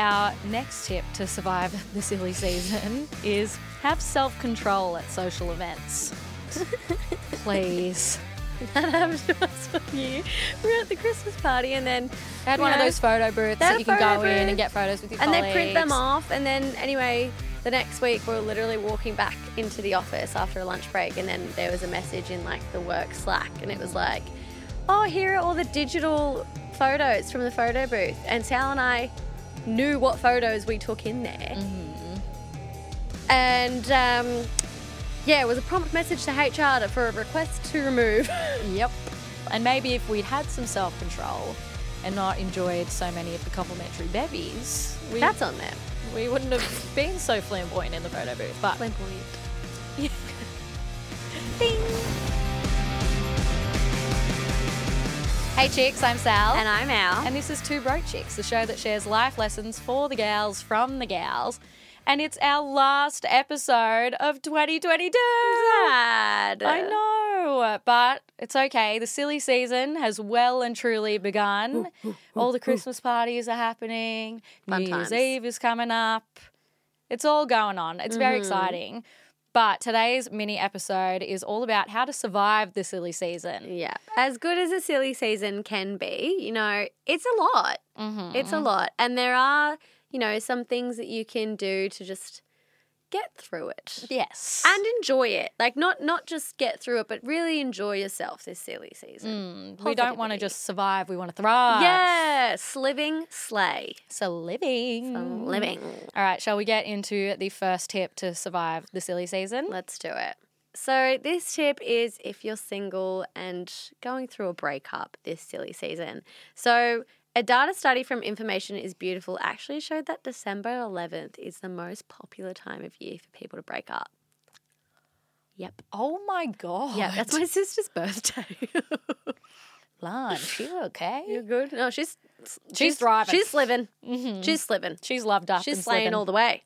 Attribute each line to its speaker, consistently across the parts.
Speaker 1: our next tip to survive the silly season is have self control at social events. Please.
Speaker 2: That happened to us one year. We were at the Christmas party and then
Speaker 1: I had one of those photo booths that you can go in and get photos with your
Speaker 2: and
Speaker 1: colleagues.
Speaker 2: they print them off and then anyway the next week we were literally walking back into the office after a lunch break and then there was a message in like the work slack and it was like oh here are all the digital photos from the photo booth and sal and i knew what photos we took in there and um, yeah it was a prompt message to hr for a request to remove
Speaker 1: Yep. And maybe if we'd had some self control and not enjoyed so many of the complimentary bevies,
Speaker 2: that's on them
Speaker 1: we wouldn't have been so flamboyant in the photo booth. But
Speaker 2: flamboyant
Speaker 1: hey, chicks, I'm Sal.
Speaker 2: and i'm al
Speaker 1: And this is Two Broke Chicks, the show that shares life lessons for the gals from the gals. And it's our last episode of 2022.
Speaker 2: Sad.
Speaker 1: I know, but it's okay. The silly season has well and truly begun. all the Christmas parties are happening.
Speaker 2: Fun
Speaker 1: New Year's. Eve is coming up. It's all going on. It's
Speaker 2: Mm-hmm.
Speaker 1: very exciting. But today's mini episode is all about how to survive the silly season.
Speaker 2: Yeah. As good as a silly season can be, you know, it's a lot.
Speaker 1: Mm-hmm.
Speaker 2: It's a lot. And there are, you know, some things that you can do to just get through it.
Speaker 1: Yes.
Speaker 2: And enjoy it. Like not not just get through it, but really enjoy yourself this silly season.
Speaker 1: Mm, we don't want to just survive, we want to thrive.
Speaker 2: Yes, living slay.
Speaker 1: So living.
Speaker 2: Living.
Speaker 1: All right, shall we get into the first tip to survive the silly season?
Speaker 2: Let's do it. So, this tip is if you're single and going through a breakup this silly season. So, a data study from Information is Beautiful actually showed that December 11th is the most popular time of year for people to break up. Yep.
Speaker 1: Oh my god.
Speaker 2: Yeah, that's my sister's birthday.
Speaker 1: lunch. You okay?
Speaker 2: You're good? No, she's
Speaker 1: She's thriving.
Speaker 2: She's living. Mm-hmm. She's living.
Speaker 1: She's loved up.
Speaker 2: She's
Speaker 1: and
Speaker 2: slaying all the way.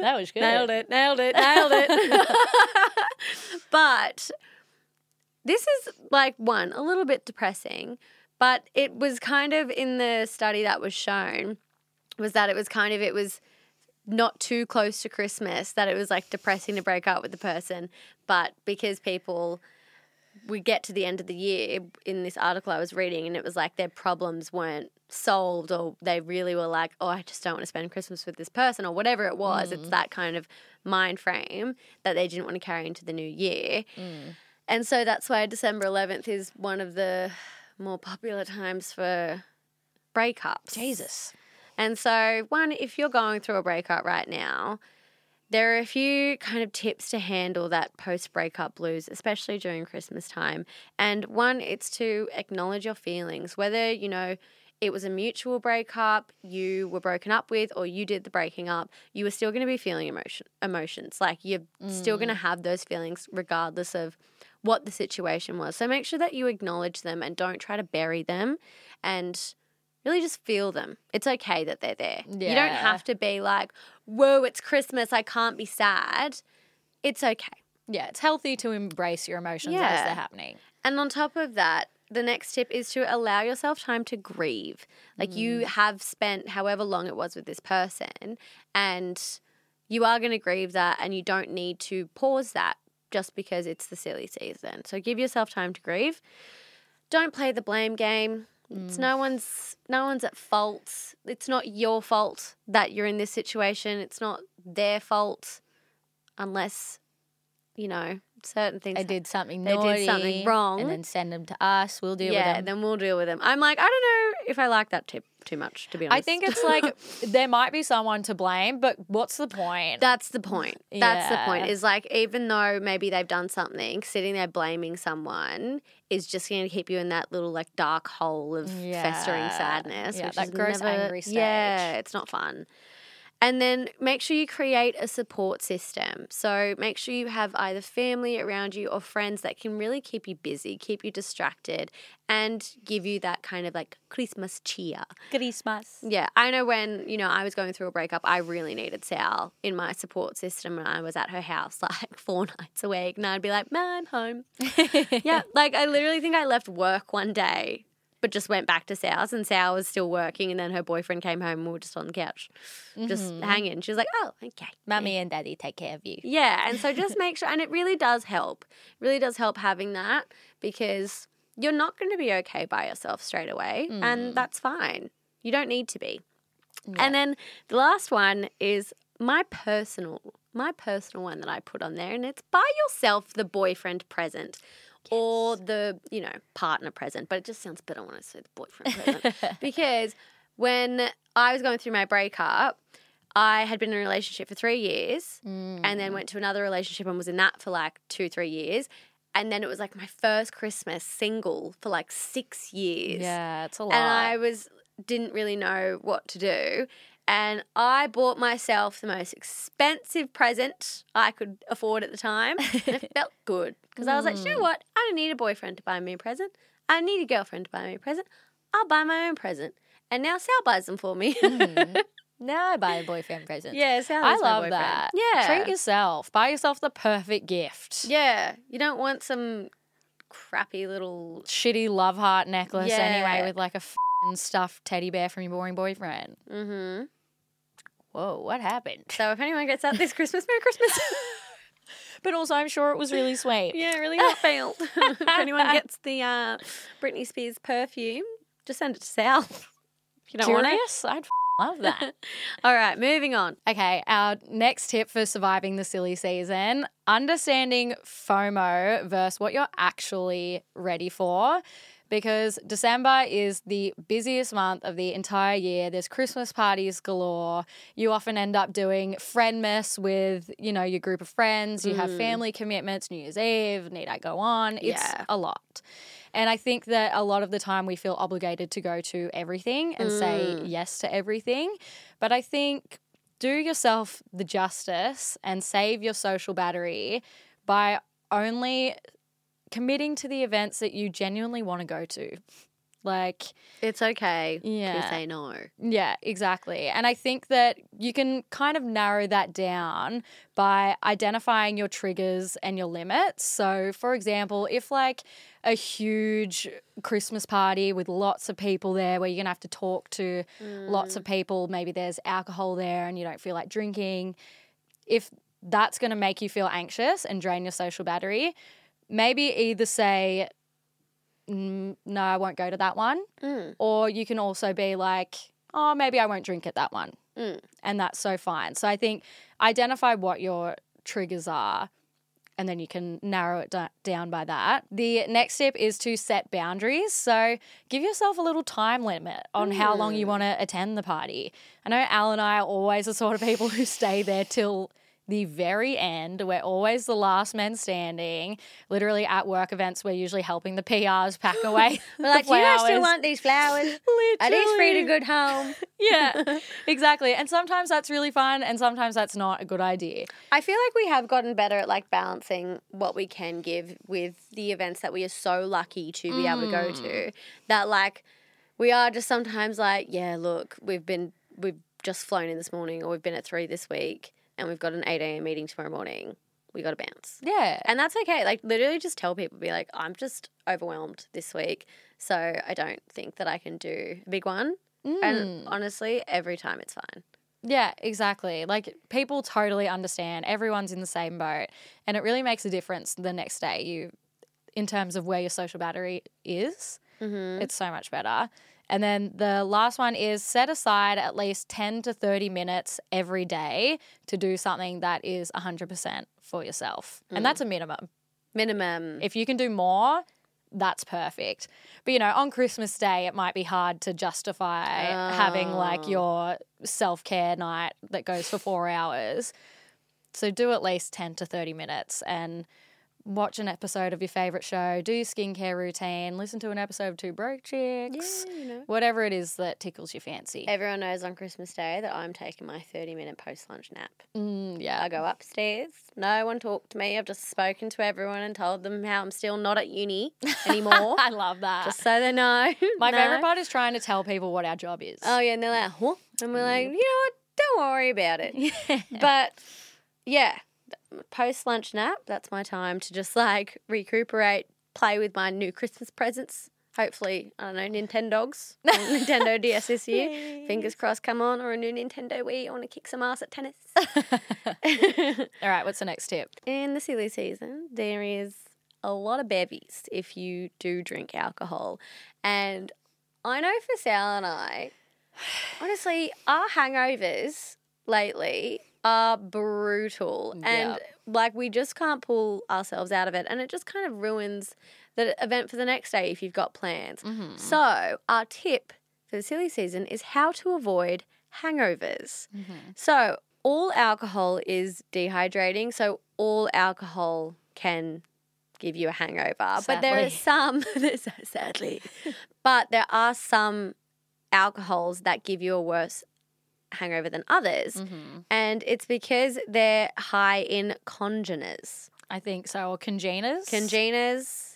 Speaker 1: That was good.
Speaker 2: Nailed it, nailed it, nailed it. but this is like one, a little bit depressing, but it was kind of in the study that was shown was that it was kind of it was not too close to Christmas that it was like depressing to break up with the person, but because people we get to the end of the year in this article I was reading and it was like their problems weren't solved or they really were like, oh, I just don't want to spend Christmas with this person or whatever it was. It's mm. that kind of mind frame that they didn't want to carry into the new year. Mm. And so that's why December 11th is one of the more popular times for breakups.
Speaker 1: Jesus.
Speaker 2: And so, one, if you're going through a breakup right now, there are a few kind of tips to handle that post breakup blues, especially during Christmas time. And one, it's to acknowledge your feelings, whether, you know, it was a mutual breakup, you were broken up with, or you did the breaking up, you were still going to be feeling emotion, emotions. Like you're still mm. going to have those feelings regardless of what the situation was. So make sure that you acknowledge them and don't try to bury them and really just feel them. It's okay that they're there. You don't have to be like, whoa, it's Christmas, I can't be sad. It's okay.
Speaker 1: Yeah, it's healthy to embrace your emotions as they're happening.
Speaker 2: And on top of that, the next tip is to allow yourself time to grieve. Like
Speaker 1: Mm.
Speaker 2: you have spent however long it was with this person, and you are going to grieve that, and you don't need to pause that just because it's the silly season. So give yourself time to grieve. Don't play the blame game. It's
Speaker 1: Mm.
Speaker 2: no one's no one's at fault. It's not your fault that you're in this situation. It's not their fault unless you know certain things
Speaker 1: They did something
Speaker 2: They did something wrong.
Speaker 1: And then send them to us. We'll deal
Speaker 2: yeah,
Speaker 1: with them.
Speaker 2: Yeah, then we'll deal with them. I'm like, I don't know if I like that tip too much, to be honest.
Speaker 1: I think it's like there might be someone to blame, but what's the point?
Speaker 2: that's the point. That's the point. Is like even though maybe they've done something, sitting there blaming someone is just going to keep you in that little like dark hole of festering sadness.
Speaker 1: Yeah, that
Speaker 2: is
Speaker 1: gross
Speaker 2: never,
Speaker 1: angry
Speaker 2: Yeah, it's not fun. And then make sure you create a support system. So make sure you have either family around you or friends that can really keep you busy, keep you distracted, and give you that kind of like Christmas cheer.
Speaker 1: Christmas.
Speaker 2: Yeah, I know when, you know, I was going through a breakup, I really needed Sal in my support system and I was at her house like four nights a week and I'd be like, man, I'm home. yeah, like I literally think I left work one day but just went back to Sal's and Sal was still working and then her boyfriend came home and we were just on the couch, just
Speaker 1: Mhm.
Speaker 2: hanging. She was like, oh, okay.
Speaker 1: Mummy and daddy take care of you.
Speaker 2: Yeah, and so just make sure, and it really does help. It really does help having that because you're not going to be okay by yourself straight away,
Speaker 1: Mm.
Speaker 2: and that's fine. You don't need to be.
Speaker 1: Yeah.
Speaker 2: And then the last one is my personal, my personal one that I put on there, and it's buy yourself the boyfriend present. Or the, you know, partner present, but it just sounds better when I say the boyfriend present because when I was going through my breakup, I had been in a relationship for three years and
Speaker 1: Mm.
Speaker 2: then went to another relationship and was in that for like two, three years. And then it was like my first Christmas single for like six years.
Speaker 1: Yeah, it's a lot.
Speaker 2: And I was didn't really know what to do. And I bought myself the most expensive present I could afford at the time. And it felt good. Because I was like, you know
Speaker 1: Mm.
Speaker 2: what? I don't need a boyfriend to buy me a present. I need a girlfriend to buy me a present. I'll buy my own present. And now Sal buys them for me.
Speaker 1: Mhm. now I buy a boyfriend present.
Speaker 2: yeah, Sal
Speaker 1: I love that.
Speaker 2: Yeah.
Speaker 1: Treat yourself. Buy yourself the perfect gift.
Speaker 2: Yeah, you don't want some crappy little.
Speaker 1: Shitty love heart necklace anyway with like a f***ing stuffed teddy bear from your boring boyfriend.
Speaker 2: Mm-hmm.
Speaker 1: Whoa, what happened?
Speaker 2: So if anyone gets that this Christmas, Merry Christmas.
Speaker 1: But also, I'm sure it was really sweet.
Speaker 2: yeah, really not failed. if anyone gets the uh, Britney Spears perfume, just send it to Sal. If you don't want it.
Speaker 1: Curious? I'd f- love that.
Speaker 2: All right, moving on.
Speaker 1: Okay, our next tip for surviving the silly season understanding FOMO versus what you're actually ready for. Because December is the busiest month of the entire year. There's Christmas parties galore. You often end up doing friendmas with, you know, your group of friends. You have
Speaker 2: Mm.
Speaker 1: family commitments, New Year's Eve, need I go on? It's
Speaker 2: Yeah.
Speaker 1: a lot. And I think that a lot of the time we feel obligated to go to everything and say
Speaker 2: Mm.
Speaker 1: yes to everything. But I think do yourself the justice and save your social battery by only committing to the events that you genuinely want to go to. Like,
Speaker 2: It's okay
Speaker 1: Yeah.
Speaker 2: to say no.
Speaker 1: yeah, exactly. And I think that you can kind of narrow that down by identifying your triggers and your limits. So, for example, if like a huge Christmas party with lots of people there where you're going to have to talk to lots of mm. people, maybe there's alcohol there and you don't feel like drinking, if that's going to make you feel anxious and drain your social battery, maybe either say, "Mm, no, I won't go to that one.
Speaker 2: Mm.
Speaker 1: Or you can also be like, oh, maybe I won't drink at that one.
Speaker 2: Mm.
Speaker 1: And that's so fine. So I think identify what your triggers are and then you can narrow it down by that. The next step is to set boundaries. So give yourself a little time limit on how long you want to attend the party. I know Al and I are always the sort of people who stay there till the very end. We're always the last men standing. Literally at work events, we're usually helping the PRs pack away.
Speaker 2: We're like, do you guys still want these flowers? Are these free to good home?
Speaker 1: Yeah, exactly. And sometimes that's really fun, and sometimes that's not a good idea.
Speaker 2: I feel like we have gotten better at like balancing what we can give with the events that we are so lucky to be able to go to. Mm. That like we are just sometimes like, yeah, look, we've been we've just flown in this morning or we've been at three this week and we've got an eight AM meeting tomorrow morning. We gotta bounce.
Speaker 1: Yeah.
Speaker 2: And that's okay. Like literally just tell people, be like, I'm just overwhelmed this week. So I don't think that I can do a big one. And
Speaker 1: Mm.
Speaker 2: honestly, every time it's fine.
Speaker 1: Yeah, exactly. Like people totally understand. Everyone's in the same boat, and it really makes a difference the next day. You, in terms of where your social battery is,
Speaker 2: Mm-hmm.
Speaker 1: it's so much better. And then the last one is set aside at least 10 to 30 minutes every day to do something that is 100% for yourself. And mm. that's a minimum.
Speaker 2: Minimum.
Speaker 1: If you can do more, that's perfect. But you know, on Christmas Day, it might be hard to justify having like
Speaker 2: Oh.
Speaker 1: your self care night that goes for four hours. So do at least 10 to 30 minutes and watch an episode of your favorite show, do your skincare routine, listen to an episode of Two Broke Chicks,
Speaker 2: Yeah, you know.
Speaker 1: whatever it is that tickles your fancy.
Speaker 2: Everyone knows on Christmas Day that I'm taking my 30 minute post lunch nap.
Speaker 1: Mm, yeah.
Speaker 2: I go upstairs. No one talked to me. I've just spoken to everyone and told them how I'm still not at uni anymore.
Speaker 1: I love that.
Speaker 2: just so they know.
Speaker 1: My
Speaker 2: No.
Speaker 1: favorite part is trying to tell people what our job is.
Speaker 2: Oh, yeah. And they're like, huh? And we're like, you know what? Don't worry about it.
Speaker 1: yeah.
Speaker 2: But yeah, post lunch nap, that's my time to just like recuperate, play with my new Christmas presents Hopefully, I don't know, Nintendogs, Nintendo DS this year. Fingers crossed, come on, or a new Nintendo Wii. I want to kick some ass at tennis.
Speaker 1: All right, what's the next tip?
Speaker 2: In the silly season, there is a lot of bevies if you do drink alcohol. And I know for Sal and I, honestly, our hangovers lately are brutal. And
Speaker 1: Yep.
Speaker 2: like we just can't pull ourselves out of it. And it just kind of ruins the event for the next day if you've got plans.
Speaker 1: Mm-hmm.
Speaker 2: So, our tip for the silly season is how to avoid hangovers. So, all alcohol is dehydrating. So, all alcohol can give you a hangover. But there are some, sadly, but there are some alcohols that give you a worse hangover than others.
Speaker 1: Mm-hmm.
Speaker 2: And it's because they're high in congeners.
Speaker 1: I think so. Or congeners.
Speaker 2: Congeners.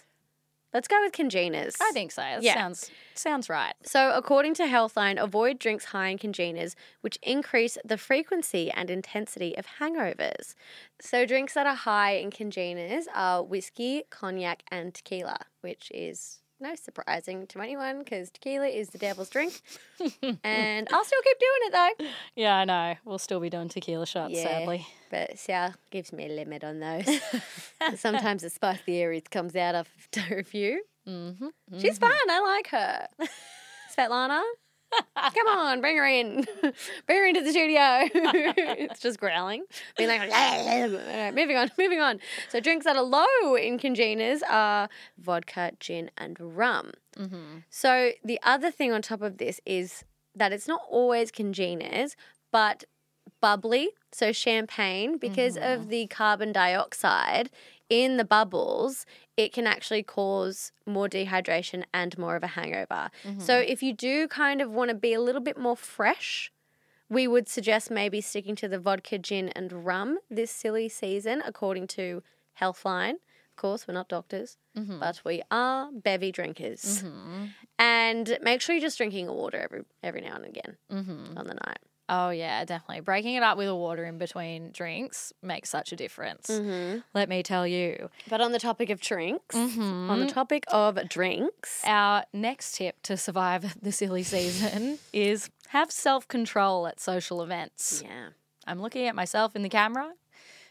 Speaker 2: Let's go with congeners.
Speaker 1: I think so. That
Speaker 2: Yeah.
Speaker 1: sounds sounds right.
Speaker 2: So, according to Healthline, avoid drinks high in congeners, which increase the frequency and intensity of hangovers. So, drinks that are high in congeners are whiskey, cognac, and tequila, which is no surprising to anyone because tequila is the devil's drink. and I'll still keep doing it though.
Speaker 1: Yeah, I know. We'll still be doing tequila shots,
Speaker 2: Yeah.
Speaker 1: sadly.
Speaker 2: But Sal gives me a limit on those. Sometimes the spicy aries comes out after a few.
Speaker 1: Mm-hmm.
Speaker 2: She's fun. I like her. Svetlana, come on, bring her in. bring her into the studio. it's just growling. Being like, Alright, moving on, moving on. So drinks that are low in congeners are vodka, gin, and rum.
Speaker 1: Mm-hmm.
Speaker 2: So the other thing on top of this is that it's not always congeners, but bubbly. So champagne, because of the carbon dioxide in the bubbles, it can actually cause more dehydration and more of a hangover. So if you do kind of want to be a little bit more fresh, we would suggest maybe sticking to the vodka, gin, and rum this silly season, according to Healthline. Of course, we're not doctors, but we are bevy drinkers.
Speaker 1: Mm-hmm.
Speaker 2: And make sure you're just drinking water every every now and again
Speaker 1: Mm-hmm.
Speaker 2: on the night.
Speaker 1: Oh yeah, definitely. Breaking it up with a water in between drinks makes such a difference.
Speaker 2: Mm-hmm.
Speaker 1: Let me tell you.
Speaker 2: But on the topic of drinks,
Speaker 1: Mm-hmm.
Speaker 2: on the topic of drinks,
Speaker 1: Our next tip to survive the silly season is have self control at social events.
Speaker 2: yeah,
Speaker 1: I'm looking at myself in the camera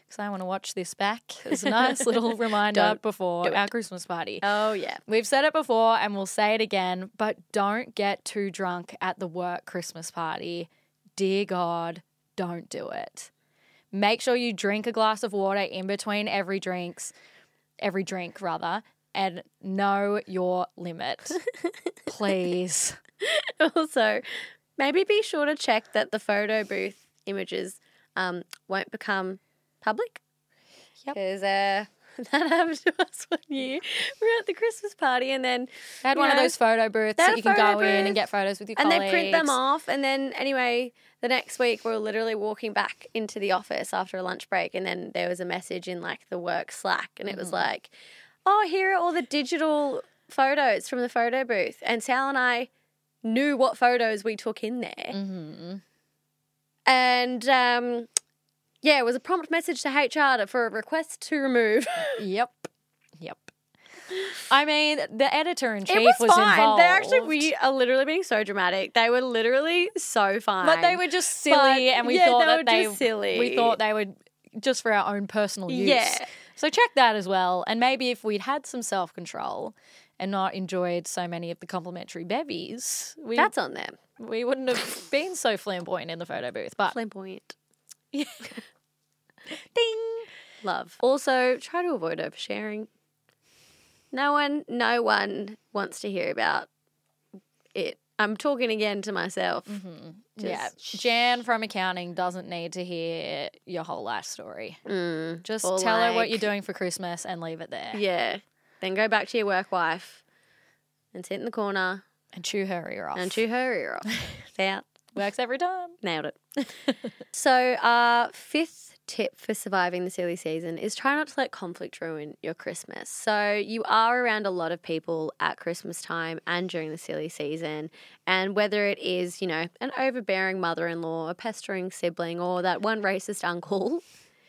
Speaker 1: because I want to watch this back as a nice little reminder before our Christmas party.
Speaker 2: oh yeah,
Speaker 1: We've said it before and we'll say it again, but don't get too drunk at the work Christmas party. Dear God, don't do it. Make sure you drink a glass of water in between every drinks, every drink rather, and know your limit. Please.
Speaker 2: also, maybe be sure to check that the photo booth images um, won't become public.
Speaker 1: Yep.
Speaker 2: Because uh, that happened to us one year. We were at the Christmas party and then
Speaker 1: I had one of those photo booths
Speaker 2: they
Speaker 1: that you can go in and get photos with your
Speaker 2: and
Speaker 1: colleagues.
Speaker 2: they print them off. And then anyway, the next week we were literally walking back into the office after a lunch break, and then there was a message in like the work Slack, and it was like, "Oh, here are all the digital photos from the photo booth." And Sal and I knew what photos we took in there,
Speaker 1: hmm
Speaker 2: and um, yeah, it was a prompt message to HR for a request to remove.
Speaker 1: Yep. Yep. I mean, the editor in chief
Speaker 2: it was, fine.
Speaker 1: involved.
Speaker 2: They actually, we are literally being so dramatic. They were literally so fine.
Speaker 1: But they were just silly,
Speaker 2: But,
Speaker 1: and we
Speaker 2: yeah,
Speaker 1: thought
Speaker 2: they
Speaker 1: that
Speaker 2: were
Speaker 1: they
Speaker 2: just silly.
Speaker 1: We thought they would just for our own personal use.
Speaker 2: Yeah.
Speaker 1: So check that as well, and maybe if we'd had some self control and not enjoyed so many of the complimentary bevies, we
Speaker 2: That's on them.
Speaker 1: we wouldn't have been so flamboyant in the photo booth. But
Speaker 2: Flamboyant.
Speaker 1: ding.
Speaker 2: Love. Also, try to avoid oversharing. No one, no one wants to hear about it. I'm talking again to myself.
Speaker 1: yeah,
Speaker 2: Just-
Speaker 1: Jan from accounting doesn't need to hear your whole life story.
Speaker 2: Mm,
Speaker 1: Just tell her what you're doing for Christmas and leave it there.
Speaker 2: Yeah. Then go back to your work wife and sit in the corner
Speaker 1: And chew her ear off.
Speaker 2: and chew her ear off. Out.
Speaker 1: Works every time.
Speaker 2: Nailed it. so, our fifth tip for surviving the silly season is try not to let conflict ruin your Christmas. So, you are around a lot of people at Christmas time and during the silly season. And whether it is, you know, an overbearing mother in law, a pestering sibling, or that one racist uncle,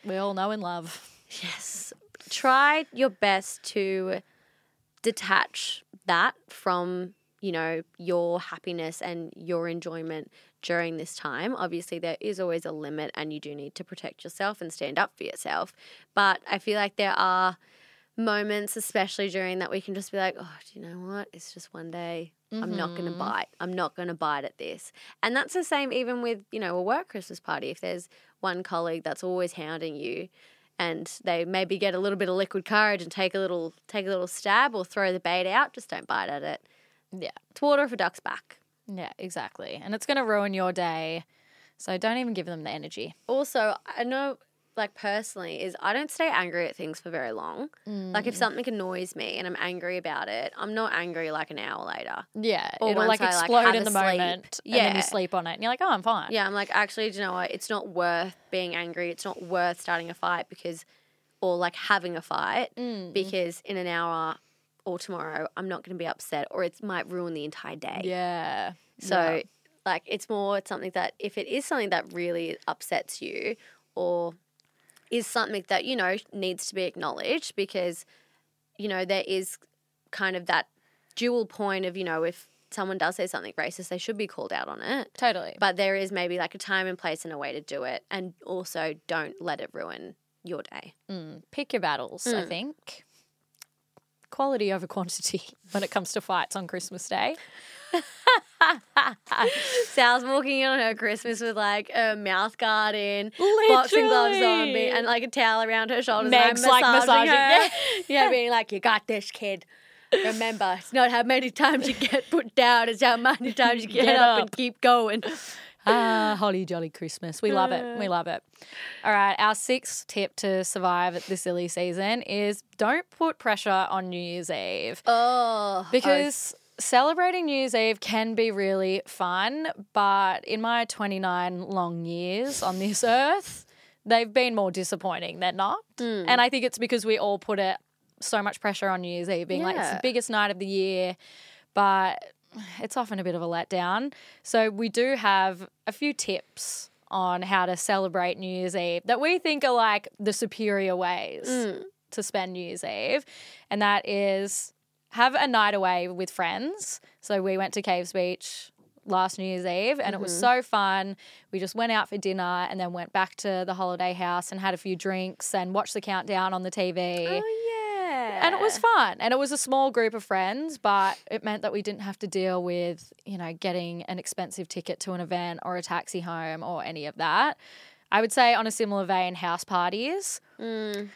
Speaker 1: We all know and love.
Speaker 2: yes, try your best to detach that from you know your happiness and your enjoyment during this time obviously there is always a limit and you do need to protect yourself and stand up for yourself but i feel like there are moments especially during that we can just be like oh do you know what it's just one day i'm not going to
Speaker 1: Mhm.
Speaker 2: bite i'm not going to bite at this and that's the same even with you know a work christmas party if there's one colleague that's always hounding you and they maybe get a little bit of liquid courage and take a little take a little stab or throw the bait out, just don't bite at it.
Speaker 1: Yeah.
Speaker 2: It's water off a duck's back.
Speaker 1: Yeah, exactly. And it's going to ruin your day. So don't even give them the energy.
Speaker 2: Also, I know like personally is I don't stay angry at things for very long. Like if
Speaker 1: Mm.
Speaker 2: something annoys me and I'm angry about it, I'm not angry like an hour later.
Speaker 1: Yeah,
Speaker 2: Or
Speaker 1: it'll like
Speaker 2: I,
Speaker 1: explode
Speaker 2: have
Speaker 1: in the moment. And then you sleep on it and you're like, oh, I'm fine.
Speaker 2: Yeah, I'm like actually, do you know what? It's not worth being angry. It's not worth starting a fight because or like having a fight
Speaker 1: Mm.
Speaker 2: because in an hour or tomorrow I'm not going to be upset or it might ruin the entire day.
Speaker 1: Yeah.
Speaker 2: So,
Speaker 1: Yeah.
Speaker 2: like, it's more it's something that if it is something that really upsets you or is something that, you know, needs to be acknowledged because, you know, there is kind of that dual point of, you know, if someone does say something racist, they should be called out on it.
Speaker 1: totally.
Speaker 2: But there is maybe like a time and place and a way to do it. And also don't let it ruin your day.
Speaker 1: Mm. Pick your battles, I
Speaker 2: Mm.
Speaker 1: think. Quality over quantity when it comes to fights on Christmas Day.
Speaker 2: Sal's walking in on her Christmas with like a mouth guard in, boxing gloves on,
Speaker 1: Literally.
Speaker 2: be- and like a towel around her shoulders.
Speaker 1: Meg's,
Speaker 2: and I'm
Speaker 1: like,
Speaker 2: massaging
Speaker 1: massaging.
Speaker 2: her. yeah, being like, "You got this, kid." Remember, it's not how many times you get put down; it's how many times you get,
Speaker 1: Get
Speaker 2: up, and keep going.
Speaker 1: Ah, holly jolly Christmas. We love it. We love it. All right. Our sixth tip to survive the silly season is don't put pressure on New Year's Eve.
Speaker 2: Oh,
Speaker 1: Because celebrating New Year's Eve can be really fun, but in my 29 long years on this earth, they've been more disappointing than not.
Speaker 2: Hmm.
Speaker 1: And I think it's because we all put it so much pressure on New Year's Eve, being like, it's the biggest night of the year, but it's often a bit of a letdown. So we do have a few tips on how to celebrate New Year's Eve that we think are like the superior ways
Speaker 2: Mm.
Speaker 1: to spend New Year's Eve, and that is have a night away with friends. So we went to Caves Beach last New Year's Eve and it was so fun. We just went out for dinner and then went back to the holiday house and had a few drinks and watched the countdown on the TV.
Speaker 2: oh yeah,
Speaker 1: And it was fun. And it was a small group of friends, but it meant that we didn't have to deal with, you know, getting an expensive ticket to an event or a taxi home or any of that. I would say on a similar vein, house parties
Speaker 2: Mm.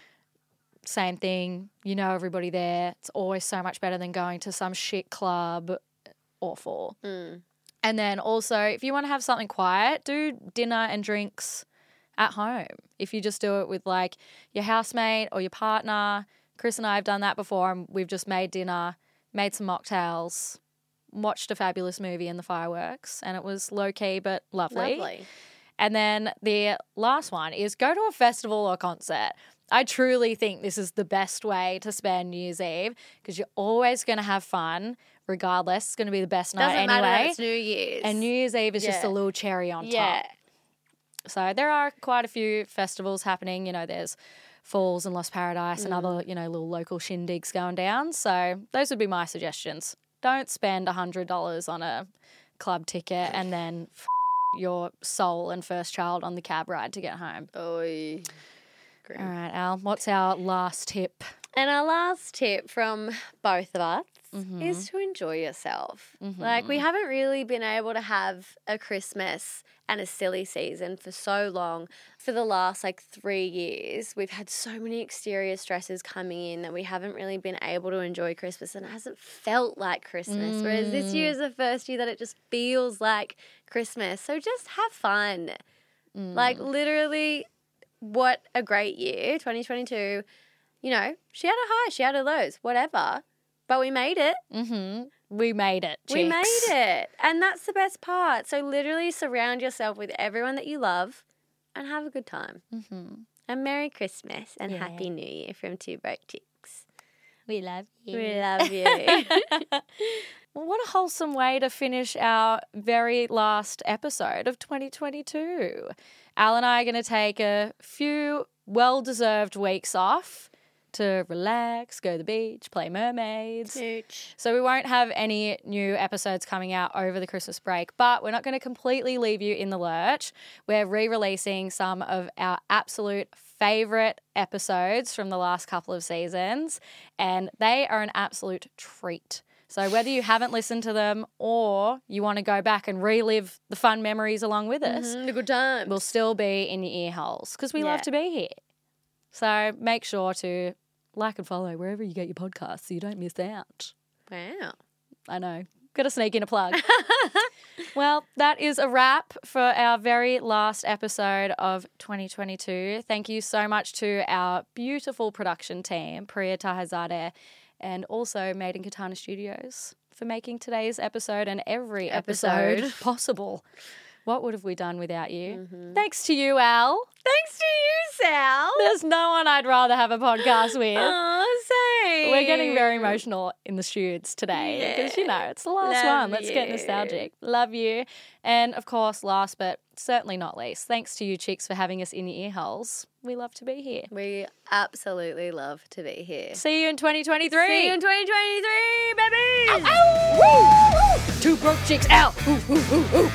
Speaker 1: same thing. You know everybody there. It's always so much better than going to some shit club. Awful.
Speaker 2: Mm.
Speaker 1: And then also, if you want to have something quiet, do dinner and drinks at home. If you just do it with like your housemate or your partner. Chris and I have done that before, and we've just made dinner, made some mocktails, watched a fabulous movie in the fireworks, and it was low key but lovely.
Speaker 2: Lovely.
Speaker 1: And then the last one is go to a festival or concert. I truly think this is the best way to spend New Year's Eve because you're always going to have fun, regardless. It's going to be the best night
Speaker 2: Doesn't matter
Speaker 1: anyway.
Speaker 2: it's New Year's.
Speaker 1: And New Year's Eve is just a little cherry on
Speaker 2: yeah.
Speaker 1: top. So there are quite a few festivals happening. You know, there's Falls and Lost Paradise and
Speaker 2: Mm.
Speaker 1: other, you know, little local shindigs going down. So those would be my suggestions. Don't spend $100 on a club ticket and then f- your soul and first child on the cab ride to get home.
Speaker 2: Oy.
Speaker 1: All right, Al, what's our last tip?
Speaker 2: And our last tip from both of us
Speaker 1: Mm-hmm.
Speaker 2: is to enjoy yourself. Mm-hmm. Like, we haven't really been able to have a Christmas and a silly season for so long. For the last like three years, we've had so many exterior stresses coming in that we haven't really been able to enjoy Christmas and it hasn't felt like Christmas. Whereas this year mm. is the first year that it just feels like Christmas. So just have fun. Mm. Like, literally, what a great year, 2022 you know, she had a high, she had a lows, whatever. But we made it.
Speaker 1: Mm-hmm. We made it.
Speaker 2: We made it. And that's the best part. So literally surround yourself with everyone that you love and have a good time.
Speaker 1: Mm-hmm.
Speaker 2: And Merry Christmas and
Speaker 1: Yeah.
Speaker 2: Happy New Year from Two Broke Chicks.
Speaker 1: We love you.
Speaker 2: We love you.
Speaker 1: Well, what a wholesome way to finish our very last episode of 2022. Al and I are going to take a few well deserved weeks off to relax, go to the beach, play mermaids. So we won't have any new episodes coming out over the Christmas break, but we're not going to completely leave you in the lurch. We're re-releasing some of our absolute favorite episodes from the last couple of seasons, and they are an absolute treat. So whether you haven't listened to them or you want to go back and relive the fun memories along with us,
Speaker 2: Mhm, the good times.
Speaker 1: will still be in your ear holes because we
Speaker 2: Yeah.
Speaker 1: love to be here. So make sure to like and follow wherever you get your podcasts so you don't miss out.
Speaker 2: wow.
Speaker 1: I know. Got to sneak in a plug. well, that is a wrap for our very last episode of 2022. Thank you so much to our beautiful production team, Priya Tahazadeh, and also Made in Katana Studios for making today's episode and every episode,
Speaker 2: Episode.
Speaker 1: possible. What would have we done without you?
Speaker 2: Mm-hmm.
Speaker 1: Thanks to you, Al.
Speaker 2: Thanks to you, Sal.
Speaker 1: There's no one I'd rather have a podcast with.
Speaker 2: Oh, same.
Speaker 1: We're getting very emotional in the shoots today because you know it's the last
Speaker 2: Love
Speaker 1: one. Let's get nostalgic. Love you, and of course, last but certainly not least, thanks to you chicks for having us in your ear holes. We love to be here.
Speaker 2: We absolutely love to be here.
Speaker 1: See you in 2023.
Speaker 2: See you in 2023, babies.
Speaker 1: Ow! Woo! Two broke chicks out. Ooh, ooh, ooh.